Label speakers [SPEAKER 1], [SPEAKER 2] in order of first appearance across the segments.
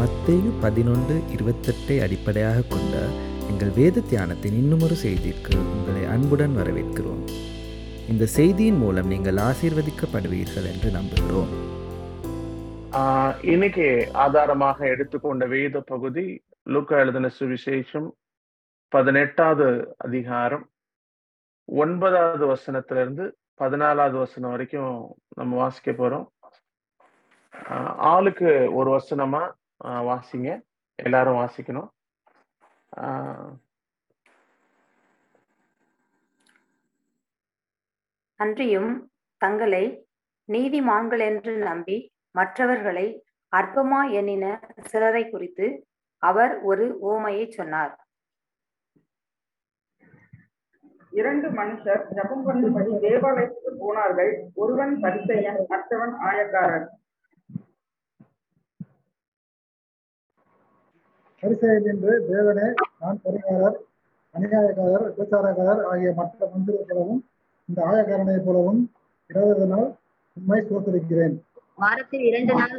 [SPEAKER 1] மத்தேயு பதினொன்று இருபத்தெட்டை அடிப்படையாக கொண்ட எங்கள் வேத தியானத்தின் இன்னுமொரு செய்திக்கு உங்களை அன்புடன் வரவேற்கிறோம் இந்த செய்தியின் மூலம் நீங்கள் ஆசீர்வதிக்கப்படுவீர்கள் என்று நம்புகிறோம் இன்னைக்கு ஆதாரமாக எடுத்துக்கொண்ட வேத பகுதி லுக்க எழுதின சுவிசேஷம் பதினெட்டாவது அதிகாரம் ஒன்பதாவது வசனத்திலிருந்து பதினாலாவது வசனம் வரைக்கும் நம்ம வாசிக்க போறோம் ஆளுக்கு ஒரு வசனமா வாசிங்க எல்லாரும் வாசிக்கணும்
[SPEAKER 2] அன்றியும் தங்களை நீதிமான்கள் என்று நம்பி மற்றவர்களை அற்பமா எண்ணின சிலரை குறித்து அவர் ஒரு ஓமையை சொன்னார் இரண்டு மனுஷர் ஜபம் பண்ணும்படி தேவாலயத்துக்கு போனார்கள் ஒருவன் பரிசையன் மற்றவன் ஆயக்காரன்
[SPEAKER 3] ஹரிசேன் என்று தேவனே நான் பரிகாரர் அநியாயக்காரர் விபச்சாரக்காரர் ஆகிய மற்ற மந்திரை போலவும் இந்த ஆயக்காரனை போலவும் இருபது நாள் உண்மை சோத்திருக்கிறேன் வாரத்தில் இரண்டு நாள்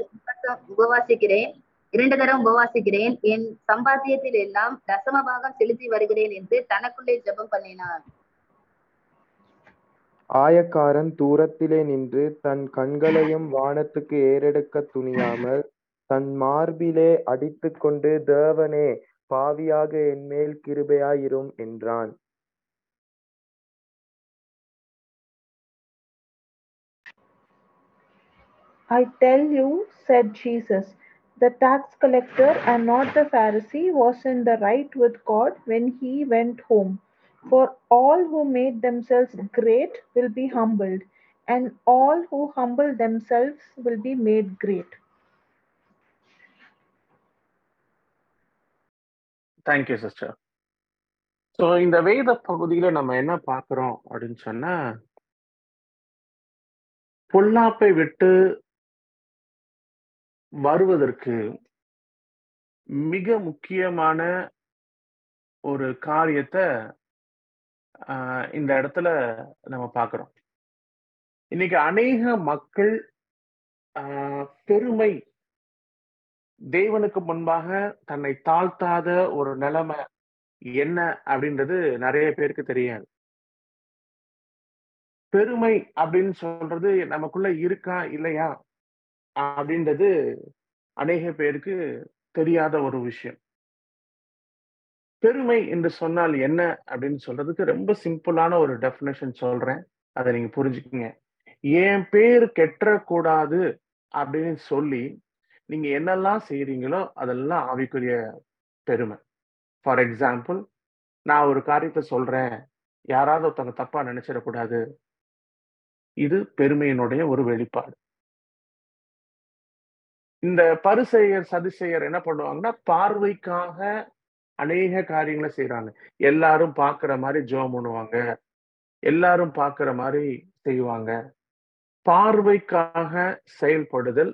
[SPEAKER 3] உபவாசிக்கிறேன் இரண்டு தரம் உபவாசிக்கிறேன் என் சம்பாத்தியத்தில் எல்லாம் தசம பாகம் செலுத்தி வருகிறேன் என்று தனக்குள்ளே
[SPEAKER 4] ஜபம் பண்ணினார் ஆயக்காரன் தூரத்திலே நின்று தன் கண்களையும் வானத்துக்கு ஏறெடுக்க துணியாமல் I tell you,
[SPEAKER 5] said Jesus, the tax collector and not the Pharisee was in the right with God when he went home. For all who made themselves great will be humbled, and all who humble themselves will be made great.
[SPEAKER 6] Thank you sister so இந்த வேத பகுதியில் நம்ம என்ன பார்க்குறோம் அப்படின்னு சொன்னால் பொல்லாப்பை விட்டு வருவதற்கு மிக முக்கியமான ஒரு காரியத்தை இந்த இடத்துல நம்ம பார்க்குறோம் இன்னைக்கு அநேக மக்கள் பெருமை தேவனுக்கு முன்பாக தன்னை தாழ்த்தாத ஒரு நிலைமை என்ன அப்படின்றது நிறைய பேருக்கு தெரியாது பெருமை அப்படின்னு சொல்றது நமக்குள்ள இருக்கா இல்லையா அப்படின்றது அநேக பேருக்கு தெரியாத ஒரு விஷயம் பெருமை என்று சொன்னால் என்ன அப்படின்னு சொல்றதுக்கு ரொம்ப சிம்பிளான ஒரு டெஃபினேஷன் சொல்றேன் அதை நீங்க புரிஞ்சுக்குங்க என் பேர் கெட்டக்கூடாது அப்படின்னு சொல்லி நீங்க என்னெல்லாம் செய்யறீங்களோ அதெல்லாம் ஆவிக்குரிய பெருமை ஃபார் எக்ஸாம்பிள் நான் ஒரு காரியத்தை சொல்றேன் யாராவது ஒருத்தவங்க தப்பா நினைச்சிடக்கூடாது இது பெருமையினுடைய ஒரு வெளிப்பாடு இந்த பரிசெயர் சதிசெயர் என்ன பண்ணுவாங்கன்னா பார்வைக்காக அநேக காரியங்களை செய்யறாங்க எல்லாரும் பார்க்குற மாதிரி ஜோம் பண்ணுவாங்க எல்லாரும் பார்க்குற மாதிரி செய்வாங்க பார்வைக்காக செயல்படுதல்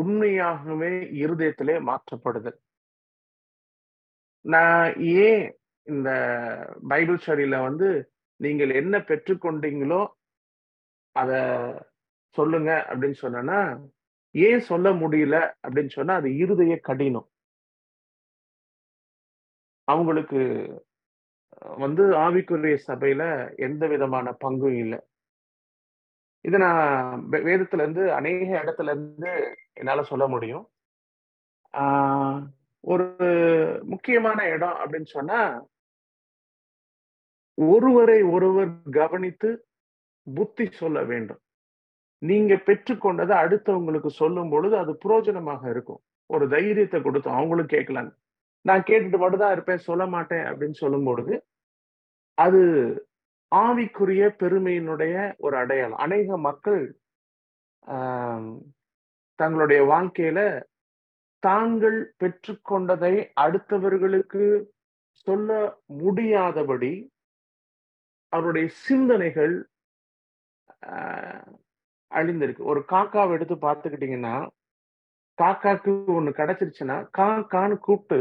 [SPEAKER 6] உண்மையாகவே இருதயத்திலே மாற்றப்படுது நான் ஏன் இந்த பைபிள் ஸ்டடியில வந்து நீங்கள் என்ன பெற்றுக்கொண்டீங்களோ அத சொல்லுங்க அப்படின்னு சொன்னா ஏன் சொல்ல முடியல அப்படின்னு சொன்னா அது இருதய கடினம் அவங்களுக்கு வந்து ஆவிக்குரிய சபையில எந்த விதமான பங்கும் இல்லை இது நான் வேதத்துல இருந்து அநேக இடத்துல இருந்து என்னால சொல்ல முடியும். ஆஹ் ஒரு முக்கியமான இடம் அப்படின்னு சொன்னா ஒருவரை ஒருவர் கவனித்து புத்தி சொல்ல வேண்டும். நீங்க பெற்றுக்கொண்டதை அடுத்தவங்களுக்கு சொல்லும்பொழுது, அது புரோஜனமாக இருக்கும். ஒரு தைரியத்தை கொடுத்தோம் அவங்களும் கேட்கலான்னு. நான் கேட்டுட்டு மட்டும்தான் இருப்பேன், சொல்ல மாட்டேன் அப்படின்னு சொல்லும்பொழுது, அது ஆவிக்குரிய பெருமையினுடைய ஒரு அடையாளம் அநேக மக்கள் தங்களுடைய வாழ்க்கையில தாங்கள் பெற்றுக்கொண்டதை அடுத்தவர்களுக்கு சொல்ல முடியாதபடி அவருடைய சிந்தனைகள் அழிந்திருக்கு ஒரு காக்காவை எடுத்து பார்த்துக்கிட்டீங்கன்னா காக்காக்கு ஒன்று கிடைச்சிருச்சுன்னா கா கான்னு கூப்பிட்டு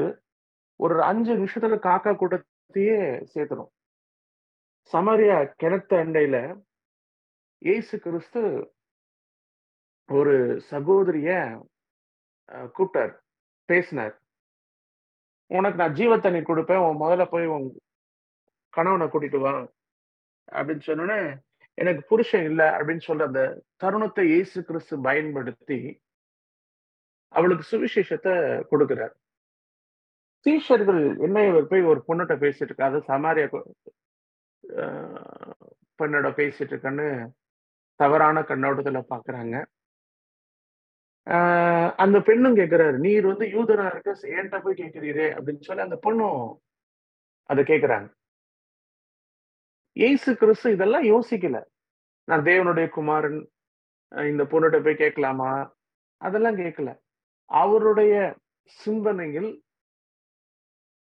[SPEAKER 6] ஒரு அஞ்சு நிமிஷத்துல காக்கா கூட்டத்தையே சேர்த்துடும் சமரியா கிணத்து அண்டையில இயேசு கிறிஸ்து ஒரு சகோதரிய கூப்பிட்டார் பேசினார் உனக்கு நான் ஜீவ தண்ணி கொடுப்பேன் உன் முதல்ல போய் உன் கணவனை கூட்டிட்டு வா அப்படின்னு சொன்னோன்னே எனக்கு புருஷன் இல்லை அப்படின்னு சொல்ற அந்த தருணத்தை இயேசு கிறிஸ்து பயன்படுத்தி அவளுக்கு சுவிசேஷத்தை கொடுக்குறார் சீஷர்கள் என்ன இவர் போய் ஒரு பொண்ணுகிட்ட பேசிட்டு இருக்கா சமாரியா பெண்ணோட பேசிட்டு இருக்கேன்னு தவறான பாக்குறாங்க ஆஹ் அந்த பெண்ணும் கேக்குறாரு நீர் வந்து யூதனா இருக்க ஏன்ட்ட போய் கேட்கிறீரே அப்படின்னு சொல்லி அந்த பொண்ணும் அதை கேக்குறாங்க ஏசு கிறிஸ்து இதெல்லாம் யோசிக்கல நான் தேவனுடைய குமாரன் இந்த பொண்ணுகிட்ட போய் கேட்கலாமா அதெல்லாம் கேட்கல அவருடைய சிந்தனையில்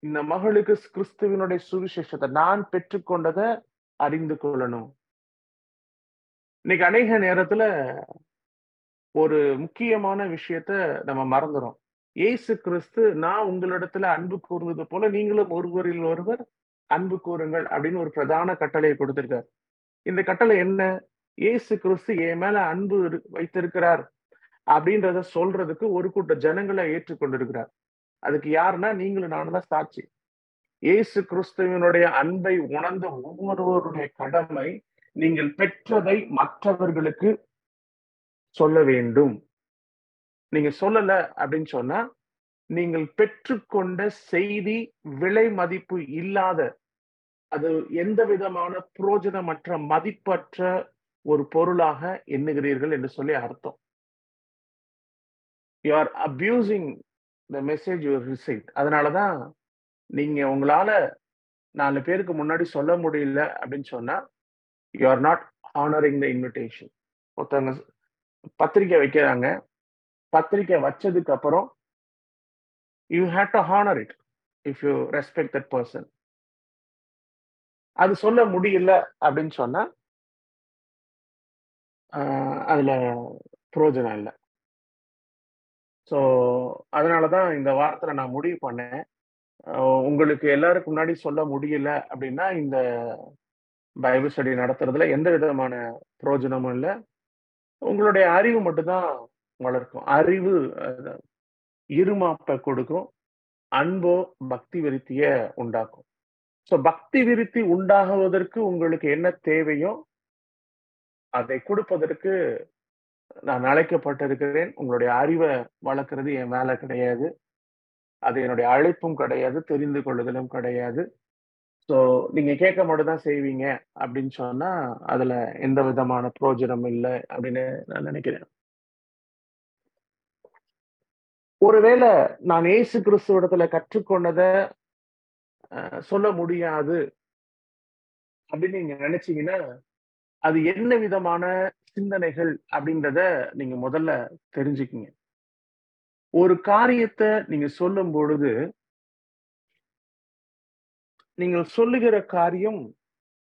[SPEAKER 6] இந்த மகளுக்கு கிறிஸ்துவனுடைய சுவிசேஷத்தை நான் பெற்றுக்கொண்டதை அறிந்து கொள்ளணும் இன்னைக்கு அநேக நேரத்துல ஒரு முக்கியமான விஷயத்த நம்ம மறந்துடும் ஏசு கிறிஸ்து நான் உங்களிடத்துல அன்பு கூர்ந்தது போல நீங்களும் ஒருவரில் ஒருவர் அன்பு கூறுங்கள் அப்படின்னு ஒரு பிரதான கட்டளையை கொடுத்திருக்காரு இந்த கட்டளை என்ன ஏசு கிறிஸ்து என் மேல அன்பு வைத்திருக்கிறார் அப்படின்றத சொல்றதுக்கு ஒரு கூட்ட ஜனங்களை ஏற்றுக்கொண்டிருக்கிறார் அதுக்கு யாருன்னா நீங்களும் நானும் தான் சாட்சி இயேசு கிறிஸ்துவனுடைய அன்பை உணர்ந்த ஒவ்வொருவருடைய கடமை நீங்கள் பெற்றதை மற்றவர்களுக்கு சொல்ல வேண்டும் நீங்க சொல்லல அப்படின்னு சொன்னா நீங்கள் பெற்றுக்கொண்ட செய்தி விலை மதிப்பு இல்லாத அது எந்த விதமான புரோஜனமற்ற மதிப்பற்ற ஒரு பொருளாக எண்ணுகிறீர்கள் என்று சொல்லி அர்த்தம் you are abusing the message you receive அதனால தான் நீங்கள் உங்களால் நாலு பேருக்கு முன்னாடி சொல்ல முடியல அப்படின்னு சொன்னால் you are not honouring the invitation ஒருத்தவங்க பத்திரிக்கை வைக்கிறாங்க பத்திரிக்கை வச்சதுக்கு அப்புறம் you had to honour it if you respect that person அது சொல்ல முடியல அப்படின்னு சொன்னால் அதில் பிரோஜனம் இல்லை ஸோ அதனால தான் இந்த வாரத்தில் நான் முடிவு பண்ணேன் உங்களுக்கு எல்லாருக்கும் முன்னாடி சொல்ல முடியல அப்படின்னா இந்த பைபிள் ஸ்டடி நடத்துறதுல எந்த விதமான பிரயோஜனமும் இல்லை உங்களுடைய அறிவு மட்டும்தான் வளர்க்கும் அறிவு இருமாப்பை கொடுக்கும் அன்போ பக்தி விருத்திய உண்டாக்கும் ஸோ பக்தி விருத்தி உண்டாகுவதற்கு உங்களுக்கு என்ன தேவையோ அதை கொடுப்பதற்கு நான் அழைக்கப்பட்டிருக்கிறேன் உங்களுடைய அறிவை வளர்க்கறது என் மேல கிடையாது அது என்னுடைய அழைப்பும் கிடையாது தெரிந்து கொள்ளுதலும் கிடையாது ஸோ நீங்க கேட்க மட்டும் தான் செய்வீங்க அப்படின்னு சொன்னா அதுல எந்த விதமான பிரோஜனம் இல்லை அப்படின்னு நான் நினைக்கிறேன் ஒருவேளை நான் ஏசு கிறிஸ்துவிடத்துல கற்றுக்கொண்டத சொல்ல முடியாது அப்படின்னு நீங்க நினைச்சீங்கன்னா அது என்ன விதமான சிந்தனைகள் அப்படின்றத நீங்க முதல்ல தெரிஞ்சுக்கிங்க ஒரு காரியத்தை நீங்க சொல்லும் பொழுது நீங்கள் சொல்லுகிற காரியம்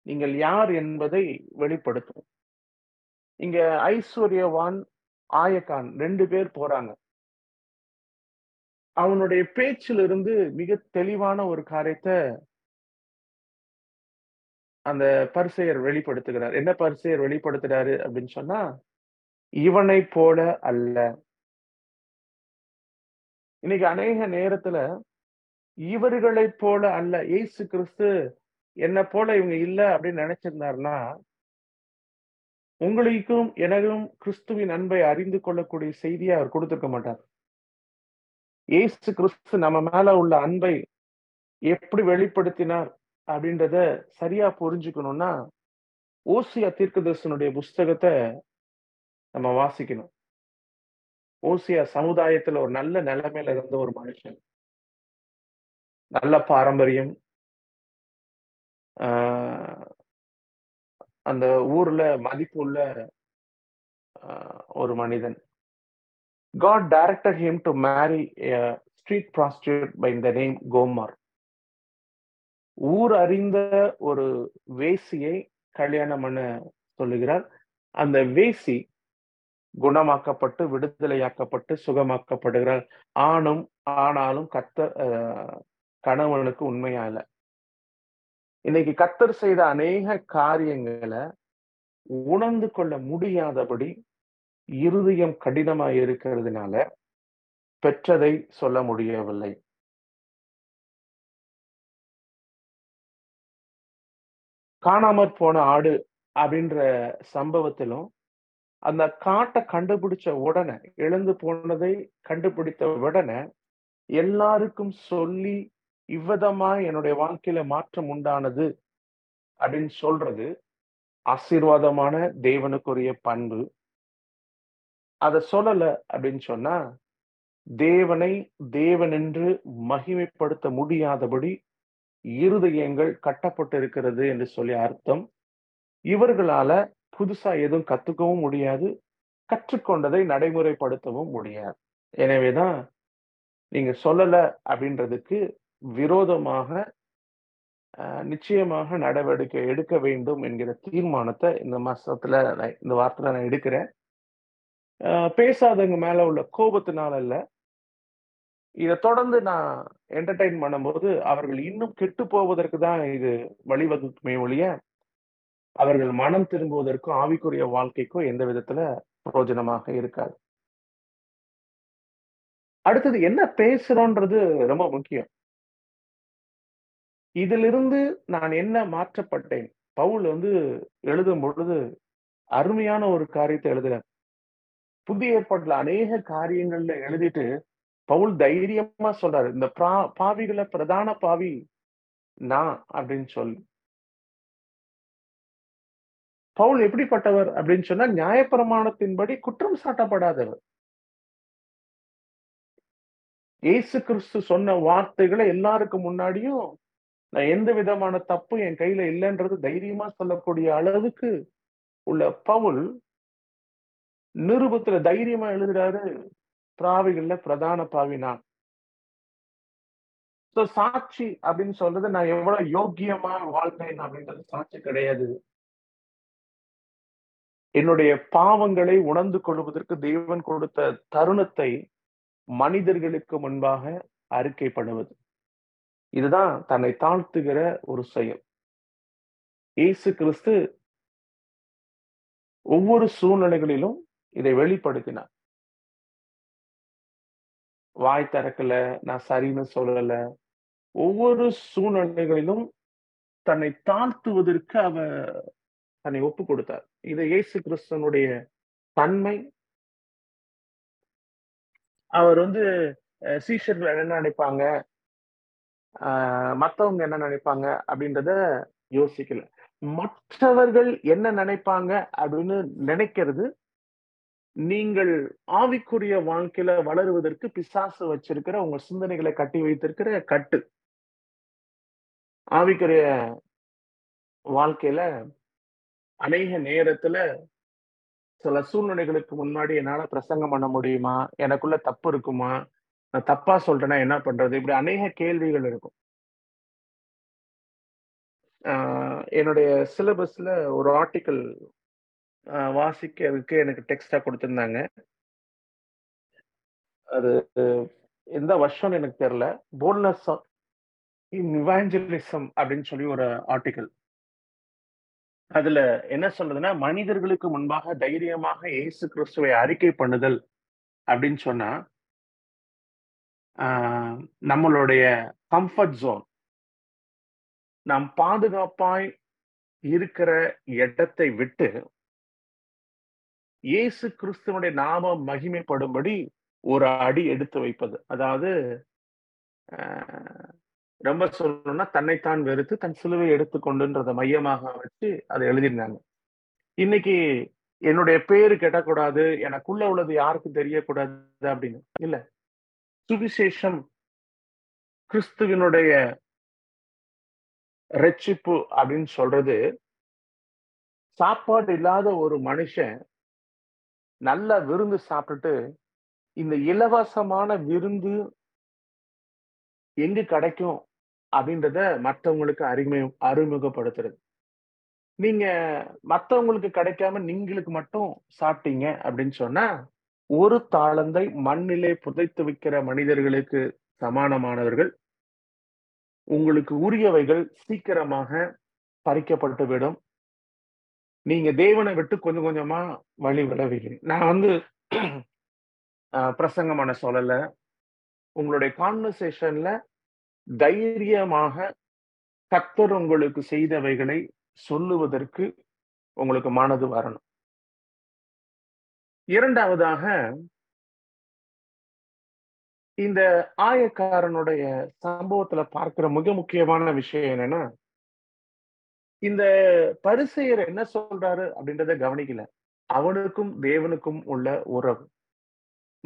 [SPEAKER 6] நீங்கள் யார் என்பதை வெளிப்படுத்தும் இங்க ஐஸ்வர்யவான் ஆயக்கான் ரெண்டு பேர் போறாங்க அவனுடைய பேச்சிலிருந்து மிக தெளிவான ஒரு காரியத்தை அந்த பரிசையர் வெளிப்படுத்துகிறார் என்ன பரிசையர் வெளிப்படுத்துறாரு அப்படின்னு சொன்னா இவனை போல அல்ல இன்னைக்கு அநேக நேரத்துல இவர்களை போல அல்ல ஏசு கிறிஸ்து என்ன போல இவங்க இல்ல அப்படின்னு நினைச்சிருந்தாருன்னா உங்களுக்கும் எனக்கும் கிறிஸ்துவின் அன்பை அறிந்து கொள்ளக்கூடிய செய்தியை அவர் கொடுத்துருக்க மாட்டார் ஏசு கிறிஸ்து நம்ம மேல உள்ள அன்பை எப்படி வெளிப்படுத்தினார் அப்படின்றத சரியா புரிஞ்சுக்கணும்னா ஓசியா தீர்க்கதர்சனுடைய புஸ்தகத்தை நம்ம வாசிக்கணும் ஓசியா சமுதாயத்துல ஒரு நல்ல நிலைமையில இருந்த ஒரு மனுஷன் நல்ல பாரம்பரியம் அந்த ஊர்ல உள்ள ஒரு மனிதன் God directed him to marry street prostitute by the name கோமார் ஊர் அறிந்த ஒரு வேசியை கல்யாணம் பண்ண சொல்லுகிறார் அந்த வேசி குணமாக்கப்பட்டு விடுதலையாக்கப்பட்டு சுகமாக்கப்படுகிறார் ஆணும் ஆனாலும் கத்த கணவனுக்கு உண்மையா இல்லை இன்னைக்கு கத்தர் செய்த அநேக காரியங்களை உணர்ந்து கொள்ள முடியாதபடி இருதயம் கடினமாக இருக்கிறதுனால பெற்றதை சொல்ல முடியவில்லை காணாமற் போன ஆடு அப்படின்ற சம்பவத்திலும் அந்த காட்டை கண்டுபிடிச்ச உடனே எழுந்து போனதை கண்டுபிடித்த உடனே எல்லாருக்கும் சொல்லி இவ்விதமா என்னுடைய வாழ்க்கையில மாற்றம் உண்டானது அப்படின்னு சொல்றது ஆசீர்வாதமான தேவனுக்குரிய பண்பு அதை சொல்லல அப்படின்னு சொன்னா தேவனை தேவன் என்று மகிமைப்படுத்த முடியாதபடி இருதயங்கள் கட்டப்பட்டிருக்கிறது என்று சொல்லி அர்த்தம் இவர்களால புதுசா எதுவும் கத்துக்கவும் முடியாது கற்றுக்கொண்டதை நடைமுறைப்படுத்தவும் முடியாது எனவேதான் நீங்க சொல்லல அப்படின்றதுக்கு விரோதமாக நிச்சயமாக நடவடிக்கை எடுக்க வேண்டும் என்கிற தீர்மானத்தை இந்த மாசத்துல இந்த வார்த்தையில நான் எடுக்கிறேன் பேசாதவங்க மேல உள்ள கோபத்தினால இல்லை இதை தொடர்ந்து நான் என்டர்டைன் பண்ணும்போது அவர்கள் இன்னும் கெட்டு போவதற்கு தான் இது வழிவகுக்குமே ஒழிய அவர்கள் மனம் திரும்புவதற்கும் ஆவிக்குரிய வாழ்க்கைக்கும் எந்த விதத்துல பிரயோஜனமாக இருக்காது அடுத்தது என்ன பேசுறோன்றது ரொம்ப முக்கியம் இதிலிருந்து நான் என்ன மாற்றப்பட்டேன் பவுல் வந்து எழுதும் பொழுது அருமையான ஒரு காரியத்தை எழுதுறேன் புதிய ஏற்பாட்டுல அநேக காரியங்கள்ல எழுதிட்டு பவுல் தைரியமா சொல்றாரு இந்த பிரா பாவிகளை பிரதான பாவி நான் அப்படின்னு சொல்லி பவுல் எப்படிப்பட்டவர் அப்படின்னு சொன்னா நியாயப்பிரமாணத்தின்படி குற்றம் சாட்டப்படாதவர் இயேசு கிறிஸ்து சொன்ன வார்த்தைகளை எல்லாருக்கும் முன்னாடியும் நான் எந்த விதமான தப்பு என் கையில இல்லைன்றது தைரியமா சொல்லக்கூடிய அளவுக்கு உள்ள பவுல் நிருபத்துல தைரியமா எழுதுறாரு பிராவிகள்ல பிரதான பாவி நான் சாட்சி அப்படின்னு சொல்றது நான் எவ்வளவு யோக்கியமா வாழ்ந்தேன் அப்படின்றது சாட்சி கிடையாது என்னுடைய பாவங்களை உணர்ந்து கொள்வதற்கு தெய்வன் கொடுத்த தருணத்தை மனிதர்களுக்கு முன்பாக அறிக்கைப்படுவது இதுதான் தன்னை தாழ்த்துகிற ஒரு செயல் இயேசு கிறிஸ்து ஒவ்வொரு சூழ்நிலைகளிலும் இதை வெளிப்படுத்தினார் வாய் திறக்கல நான் சரின்னு சொல்லல ஒவ்வொரு சூழ்நிலைகளிலும் தன்னை தாழ்த்துவதற்கு அவ தன்னை ஒப்பு கொடுத்தார் இது இயேசு கிறிஸ்தனுடைய தன்மை அவர் வந்து சீஷர்கள் என்ன நினைப்பாங்க மற்றவங்க என்ன நினைப்பாங்க அப்படின்றத யோசிக்கல மற்றவர்கள் என்ன நினைப்பாங்க அப்படின்னு நினைக்கிறது நீங்கள் ஆவிக்குரிய வாழ்க்கையில வளருவதற்கு பிசாசு வச்சிருக்கிற உங்க சிந்தனைகளை கட்டி வைத்திருக்கிற கட்டு ஆவிக்குரிய வாழ்க்கையில அநேக நேரத்துல சில சூழ்நிலைகளுக்கு முன்னாடி என்னால பிரசங்கம் பண்ண முடியுமா எனக்குள்ள தப்பு இருக்குமா நான் தப்பா சொல்றேன்னா என்ன பண்றது இப்படி அநேக கேள்விகள் இருக்கும் என்னுடைய சிலபஸ்ல ஒரு ஆர்டிக்கல் வாசிக்கிறதுக்கு எனக்கு டெக்ஸ்டா கொடுத்துருந்தாங்க அது எந்த வருஷம்னு எனக்கு தெரியல போல்னஸ் இன் இவாஞ்சலிசம் அப்படின்னு சொல்லி ஒரு ஆர்டிக்கல் அதுல என்ன சொல்றதுன்னா மனிதர்களுக்கு முன்பாக தைரியமாக இயேசு கிறிஸ்துவை அறிக்கை பண்ணுதல் அப்படின்னு சொன்னா நம்மளுடைய கம்ஃபர்ட் ஜோன் நாம் பாதுகாப்பாய் இருக்கிற இடத்தை விட்டு இயேசு கிறிஸ்துவனுடைய நாம மகிமைப்படும்படி ஒரு அடி எடுத்து வைப்பது அதாவது ரொம்ப சொல்லணும்னா தன்னைத்தான் வெறுத்து தன் சிலுவை எடுத்துக்கொண்டுன்றதை மையமாக வச்சு அதை எழுதியிருந்தாங்க இன்னைக்கு என்னுடைய பேரு கெட்டக்கூடாது எனக்குள்ள உள்ளது யாருக்கும் தெரியக்கூடாது அப்படின்னு இல்ல சுவிசேஷம் கிறிஸ்துவனுடைய ரட்சிப்பு அப்படின்னு சொல்றது சாப்பாடு இல்லாத ஒரு மனுஷன் நல்ல விருந்து சாப்பிட்டுட்டு இந்த இலவசமான விருந்து எங்கு கிடைக்கும் அப்படின்றத மற்றவங்களுக்கு அறிமுக அறிமுகப்படுத்துறது நீங்க மற்றவங்களுக்கு கிடைக்காம நீங்களுக்கு மட்டும் சாப்பிட்டீங்க அப்படின்னு சொன்னா ஒரு தாளந்தை மண்ணிலே புதைத்து வைக்கிற மனிதர்களுக்கு சமானமானவர்கள் உங்களுக்கு உரியவைகள் சீக்கிரமாக பறிக்கப்பட்டுவிடும் நீங்க தேவனை விட்டு கொஞ்சம் கொஞ்சமா வழி விளவீங்க நான் வந்து பிரசங்கமான சொல்லல உங்களுடைய கான்வர்சேஷன்ல தைரியமாக கத்தர் உங்களுக்கு செய்தவைகளை சொல்லுவதற்கு உங்களுக்கு மனது வரணும் இரண்டாவதாக இந்த ஆயக்காரனுடைய சம்பவத்துல பார்க்கிற மிக முக்கியமான விஷயம் என்னன்னா இந்த பரிசெயர் என்ன சொல்றாரு அப்படின்றத கவனிக்கல அவனுக்கும் தேவனுக்கும் உள்ள உறவு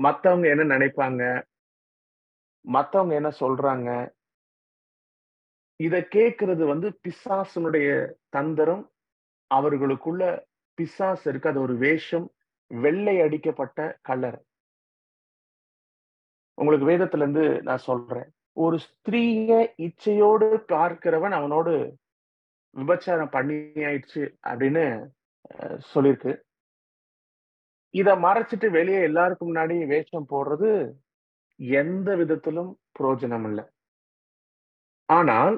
[SPEAKER 6] மத்தவங்க என்ன நினைப்பாங்க மத்தவங்க என்ன சொல்றாங்க இத கேட்கறது வந்து பிசாசனுடைய தந்திரம் அவர்களுக்குள்ள பிசாஸ் இருக்கு அது ஒரு வேஷம் வெள்ளை அடிக்கப்பட்ட கலர் உங்களுக்கு வேதத்துல இருந்து நான் சொல்றேன் ஒரு ஸ்திரீய இச்சையோடு பார்க்கிறவன் அவனோடு விபச்சாரம் ஆயிடுச்சு அப்படின்னு சொல்லியிருக்கு இதை மறைச்சிட்டு வெளியே எல்லாருக்கும் முன்னாடி வேஷம் போடுறது எந்த விதத்திலும் புரோஜனம் இல்லை ஆனால்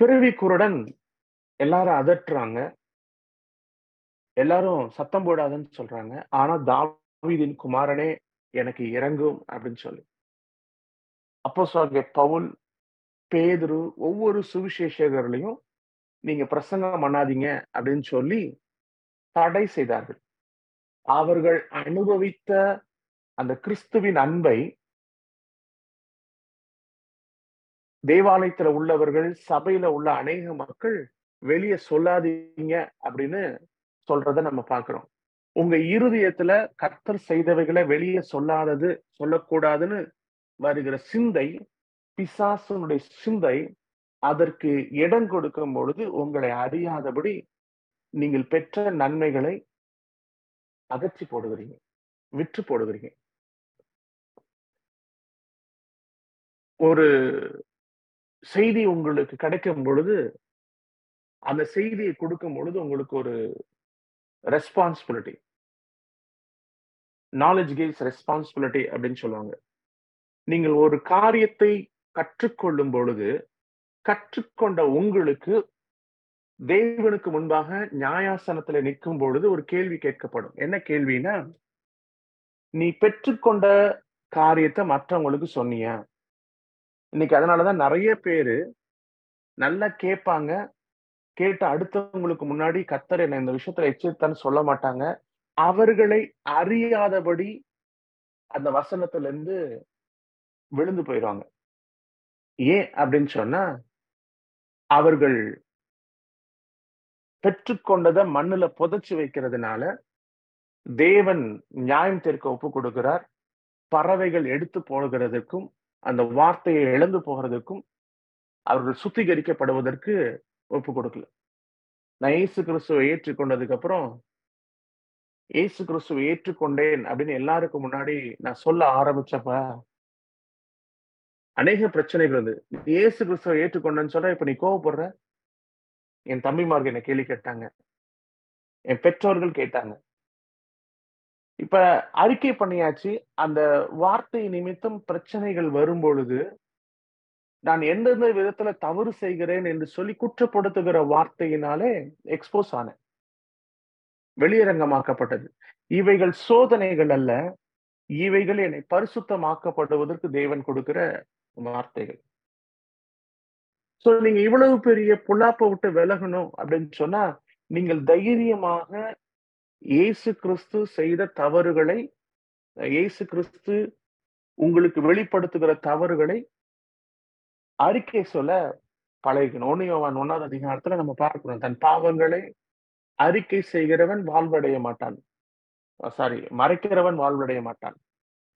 [SPEAKER 6] பிறவி குருடன் எல்லாரும் அதட்டுறாங்க எல்லாரும் சத்தம் போடாதுன்னு சொல்றாங்க ஆனா தாவீதின் குமாரனே எனக்கு இறங்கும் அப்படின்னு சொல்லி அப்போ சொல்கிற பவுல் பேதுரு ஒவ்வொரு சுவிசேஷகர்களையும் நீங்க பிரசங்கம் பண்ணாதீங்க அப்படின்னு சொல்லி தடை செய்தார்கள் அவர்கள் அனுபவித்த அந்த கிறிஸ்துவின் அன்பை தேவாலயத்துல உள்ளவர்கள் சபையில உள்ள அநேக மக்கள் வெளியே சொல்லாதீங்க அப்படின்னு சொல்றத நம்ம பாக்குறோம் உங்க இருதயத்துல கத்தர் செய்தவைகளை வெளியே சொல்லாதது சொல்லக்கூடாதுன்னு வருகிற சிந்தை பிசாசனுடைய சிந்தை அதற்கு இடம் கொடுக்கும் பொழுது உங்களை அறியாதபடி நீங்கள் பெற்ற நன்மைகளை அகற்றி போடுகிறீங்க விற்று போடுகிறீங்க ஒரு செய்தி உங்களுக்கு கிடைக்கும் பொழுது அந்த செய்தியை கொடுக்கும் பொழுது உங்களுக்கு ஒரு ரெஸ்பான்சிபிலிட்டி நாலேஜ் கேவ்ஸ் ரெஸ்பான்சிபிலிட்டி அப்படின்னு சொல்லுவாங்க நீங்கள் ஒரு காரியத்தை கற்றுக்கொள்ளும் பொழுது கற்றுக்கொண்ட உங்களுக்கு தெய்வனுக்கு முன்பாக நியாயாசனத்துல நிற்கும் பொழுது ஒரு கேள்வி கேட்கப்படும் என்ன கேள்வினா நீ பெற்றுக்கொண்ட காரியத்தை மற்றவங்களுக்கு சொன்னிய இன்னைக்கு அதனாலதான் நிறைய பேரு நல்லா கேட்பாங்க கேட்ட அடுத்தவங்களுக்கு முன்னாடி கத்தர் என்ன இந்த விஷயத்துல எச்சரித்தான்னு சொல்ல மாட்டாங்க அவர்களை அறியாதபடி அந்த வசனத்துல இருந்து விழுந்து போயிடுவாங்க ஏன் அப்படின்னு சொன்னா அவர்கள் பெற்றுக்கொண்டதை மண்ணுல புதைச்சு வைக்கிறதுனால தேவன் நியாயம் தீர்க்க ஒப்பு கொடுக்கிறார் பறவைகள் எடுத்து போகிறதுக்கும் அந்த வார்த்தையை இழந்து போகிறதுக்கும் அவர்கள் சுத்திகரிக்கப்படுவதற்கு ஒப்பு கொடுக்கல நான் இயேசு கிறிஸ்துவை ஏற்றுக்கொண்டதுக்கு அப்புறம் இயேசு கிறிஸ்துவை ஏற்றுக்கொண்டேன் அப்படின்னு எல்லாருக்கும் முன்னாடி நான் சொல்ல ஆரம்பிச்சப்ப அநேக பிரச்சனைகள் இருந்தது ஏசு கிறிஸ்துவ ஏற்றுக்கொண்டேன்னு சொல்ற இப்ப நீ கோவப்படுற என் தம்பிமார்கள் என்னை கேள்வி கேட்டாங்க என் பெற்றோர்கள் கேட்டாங்க இப்ப அறிக்கை பண்ணியாச்சு அந்த வார்த்தை நிமித்தம் பிரச்சனைகள் வரும் பொழுது நான் எந்தெந்த விதத்துல தவறு செய்கிறேன் என்று சொல்லி குற்றப்படுத்துகிற வார்த்தையினாலே எக்ஸ்போஸ் ஆனேன் வெளியரங்கமாக்கப்பட்டது இவைகள் சோதனைகள் அல்ல இவைகள் என்னை பரிசுத்தமாக்கப்படுவதற்கு தேவன் கொடுக்கிற வார்த்தைகள் சோ நீங்க இவ்வளவு பெரிய புல்லாப்ப விட்டு விலகணும் அப்படின்னு சொன்னா நீங்கள் தைரியமாக இயேசு கிறிஸ்து செய்த தவறுகளை இயேசு கிறிஸ்து உங்களுக்கு வெளிப்படுத்துகிற தவறுகளை அறிக்கை சொல்ல பழகணும் ஒன்னு ஒன்னாவது அதிகாரத்துல நம்ம பார்க்கணும் தன் பாவங்களை அறிக்கை செய்கிறவன் வாழ்வடைய மாட்டான் சாரி மறைக்கிறவன் வாழ்வடைய மாட்டான்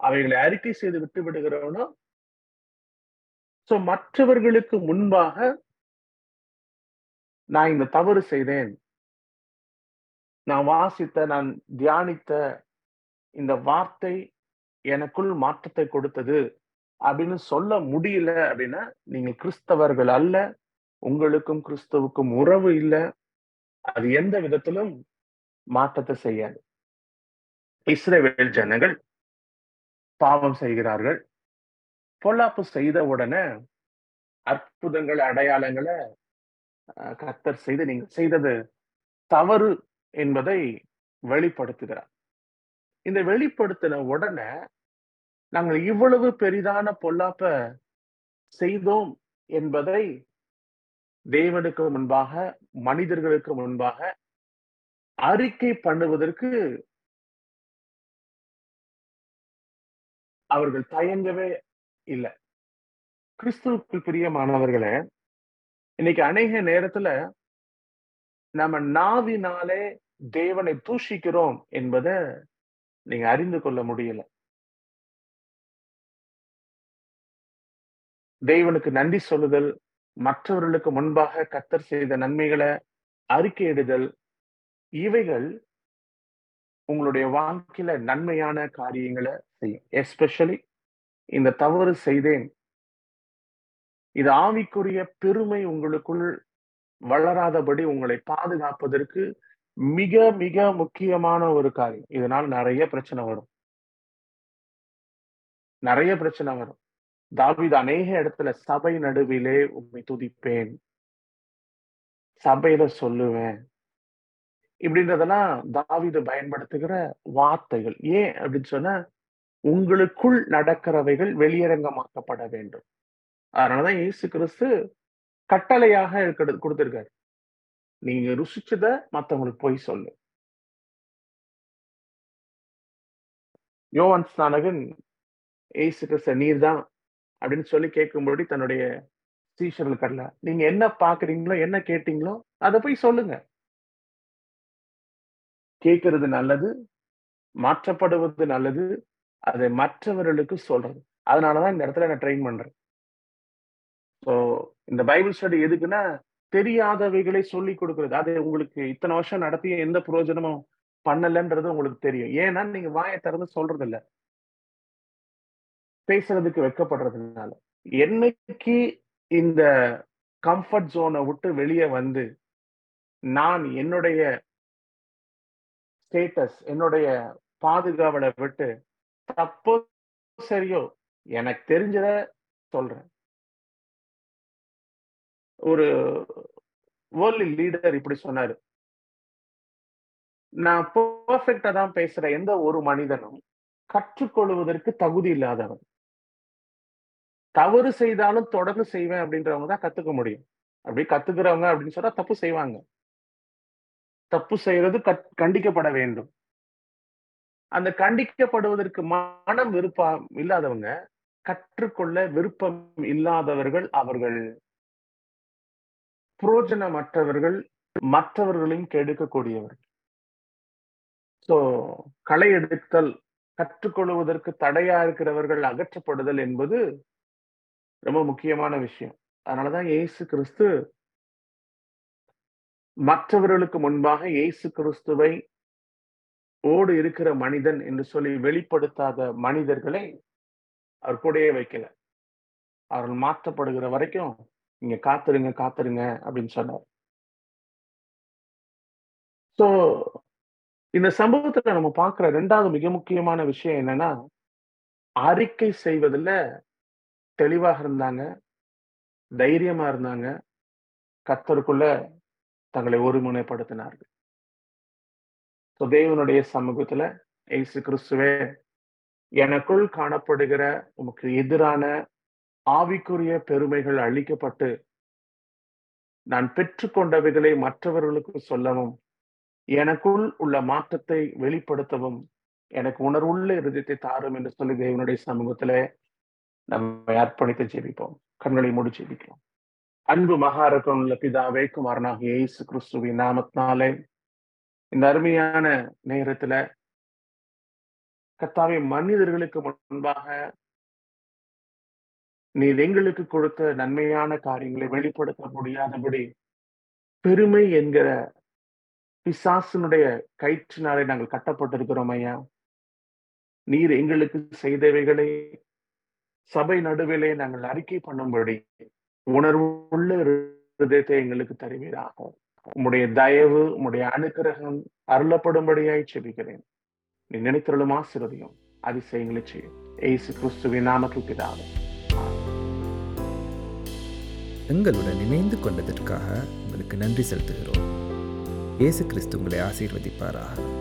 [SPEAKER 6] அவைகளை அறிக்கை செய்து விட்டு விடுகிறவனோ சோ மற்றவர்களுக்கு முன்பாக நான் இந்த தவறு செய்தேன் நான் வாசித்த நான் தியானித்த இந்த வார்த்தை எனக்குள் மாற்றத்தை கொடுத்தது அப்படின்னு சொல்ல முடியல அப்படின்னா நீங்க கிறிஸ்தவர்கள் அல்ல உங்களுக்கும் கிறிஸ்தவுக்கும் உறவு இல்லை அது எந்த விதத்திலும் மாற்றத்தை செய்யாது இஸ்ரேவேல் ஜனங்கள் பாவம் செய்கிறார்கள் பொல்லாப்பு செய்த உடனே அற்புதங்கள் அடையாளங்களை கத்தர் செய்து நீங்க செய்தது தவறு என்பதை வெளிப்படுத்துகிறார் இந்த வெளிப்படுத்தின உடனே நாங்கள் இவ்வளவு பெரிதான பொல்லாப்ப செய்தோம் என்பதை தேவனுக்கு முன்பாக மனிதர்களுக்கு முன்பாக அறிக்கை பண்ணுவதற்கு அவர்கள் தயங்கவே இல்லை கிறிஸ்துவுக்கு பிரியமானவர்களே இன்னைக்கு அநேக நேரத்துல நம்ம நாவினாலே தேவனை தூஷிக்கிறோம் என்பத நீங்க அறிந்து கொள்ள முடியல தேவனுக்கு நன்றி சொல்லுதல் மற்றவர்களுக்கு முன்பாக கத்தர் செய்த நன்மைகளை அறிக்கையிடுதல் இவைகள் உங்களுடைய வாழ்க்கையில நன்மையான காரியங்களை செய்யும் எஸ்பெஷலி இந்த தவறு செய்தேன் இது ஆவிக்குரிய பெருமை உங்களுக்குள் வளராதபடி உங்களை பாதுகாப்பதற்கு மிக மிக முக்கியமான ஒரு காரியம் இதனால் நிறைய பிரச்சனை வரும் நிறைய பிரச்சனை வரும் தாவித அநேக இடத்துல சபை நடுவிலே உண்மை துதிப்பேன் சபையில சொல்லுவேன் இப்படின்றதெல்லாம் தாவிது பயன்படுத்துகிற வார்த்தைகள் ஏன் அப்படின்னு சொன்னா உங்களுக்குள் நடக்கிறவைகள் வெளியரங்கமாக்கப்பட வேண்டும் அதனாலதான் இயேசு கிறிஸ்து கட்டளையாக இருக்கிறது கொடுத்திருக்காரு நீங்க ருசிச்சத மத்தவங்களுக்கு போய் சொல்லு யோவன் ஸ்நானகன் ஏசு கிறிஸ்த நீர் தான் அப்படின்னு சொல்லி கேட்கும்படி தன்னுடைய சீஷர்கள் கடல நீங்க என்ன பாக்குறீங்களோ என்ன கேட்டீங்களோ அதை போய் சொல்லுங்க கேட்கறது நல்லது மாற்றப்படுவது நல்லது அதை மற்றவர்களுக்கு சொல்றது அதனாலதான் இந்த இடத்துல நான் ட்ரெயின் பண்றேன் ஸோ இந்த பைபிள் ஸ்டடி எதுக்குன்னா தெரியாதவைகளை சொல்லி கொடுக்கறது அது உங்களுக்கு இத்தனை வருஷம் நடத்திய எந்த பிரயோஜனமும் பண்ணலைன்றது உங்களுக்கு தெரியும் ஏன்னா நீங்க வாயை திறந்து சொல்றது இல்லை பேசுறதுக்கு வைக்கப்படுறதுனால என்னைக்கு இந்த கம்ஃபர்ட் ஜோனை விட்டு வெளியே வந்து நான் என்னுடைய ஸ்டேட்டஸ் என்னுடைய பாதுகாவலை விட்டு தப்போ சரியோ எனக்கு தெரிஞ்சத சொல்றேன் ஒரு வேர்ல்டு லீடர் இப்படி சொன்னாரு நான் பர்ஃபெக்டா தான் பேசுற எந்த ஒரு மனிதனும் கற்றுக்கொள்வதற்கு தகுதி இல்லாதவன் தவறு செய்தாலும் தொடர்ந்து செய்வேன் அப்படின்றவங்க தான் கத்துக்க முடியும் அப்படி கத்துக்கிறவங்க அப்படின்னு சொன்னா தப்பு செய்வாங்க தப்பு செய்யறது கண்டிக்கப்பட வேண்டும் அந்த கண்டிக்கப்படுவதற்கு மனம் விருப்பம் இல்லாதவங்க கற்றுக்கொள்ள விருப்பம் இல்லாதவர்கள் அவர்கள் புரோஜனமற்றவர்கள் மற்றவர்களையும் கெடுக்கக்கூடியவர்கள் சோ களை எடுத்தல் கற்றுக்கொள்வதற்கு தடையா இருக்கிறவர்கள் அகற்றப்படுதல் என்பது ரொம்ப முக்கியமான விஷயம் அதனாலதான் இயேசு கிறிஸ்து மற்றவர்களுக்கு முன்பாக இயேசு கிறிஸ்துவை ஓடு இருக்கிற மனிதன் என்று சொல்லி வெளிப்படுத்தாத மனிதர்களை அவர் கூடயே வைக்கல அவர்கள் மாற்றப்படுகிற வரைக்கும் நீங்க காத்துருங்க காத்துருங்க அப்படின்னு சொன்னார் ஸோ இந்த சம்பவத்துல நம்ம பார்க்குற ரெண்டாவது மிக முக்கியமான விஷயம் என்னன்னா அறிக்கை செய்வதில் தெளிவாக இருந்தாங்க தைரியமா இருந்தாங்க கத்தருக்குள்ள தங்களை ஒருமுனைப்படுத்தினார்கள் ஸோ தேவனுடைய சமூகத்துல ஏசு கிறிஸ்துவே எனக்குள் காணப்படுகிற உமக்கு எதிரான ஆவிக்குரிய பெருமைகள் அழிக்கப்பட்டு நான் பெற்றுக்கொண்டவைகளை மற்றவர்களுக்கு சொல்லவும் எனக்குள் உள்ள மாற்றத்தை வெளிப்படுத்தவும் எனக்கு உணர்வுள்ள இறுதியத்தை தாரும் என்று சொல்லி தேவனுடைய சமூகத்துல நம்ம அர்ப்பணித்து ஜெபிப்போம் கண்களை மூடி ஜெபிக்கிறோம் அன்பு மகாரகம் உள்ள பிதாவே குமாரனாக இயேசு கிறிஸ்துவின் நாமத்தினாலே இந்த அருமையான நேரத்துல கத்தாவை மனிதர்களுக்கு முன்பாக நீ எங்களுக்கு கொடுத்த நன்மையான காரியங்களை வெளிப்படுத்த முடியாதபடி பெருமை என்கிற பிசாசனுடைய கயிற்றினாலே நாங்கள் கட்டப்பட்டிருக்கிறோம் ஐயா நீர் எங்களுக்கு செய்தவைகளை சபை நடுவிலே நாங்கள் அறிக்கை பண்ணும்படி உணர்வுள்ள எங்களுக்கு தருவீராகும் உம்முடைய தயவு உம்முடைய அனுக்கிரகம் அருளப்படும்படியாய் செபிக்கிறேன் நீ நினைத்தருளும் ஆசிரதியும் அதிசயங்களை செய்யும் ஏசு கிறிஸ்துவின் நாமத்தில் பிதாவே
[SPEAKER 1] எங்களுடன் இணைந்து கொண்டதற்காக உங்களுக்கு நன்றி செலுத்துகிறோம் இயேசு கிறிஸ்து உங்களை ஆசீர்வதிப்பாராக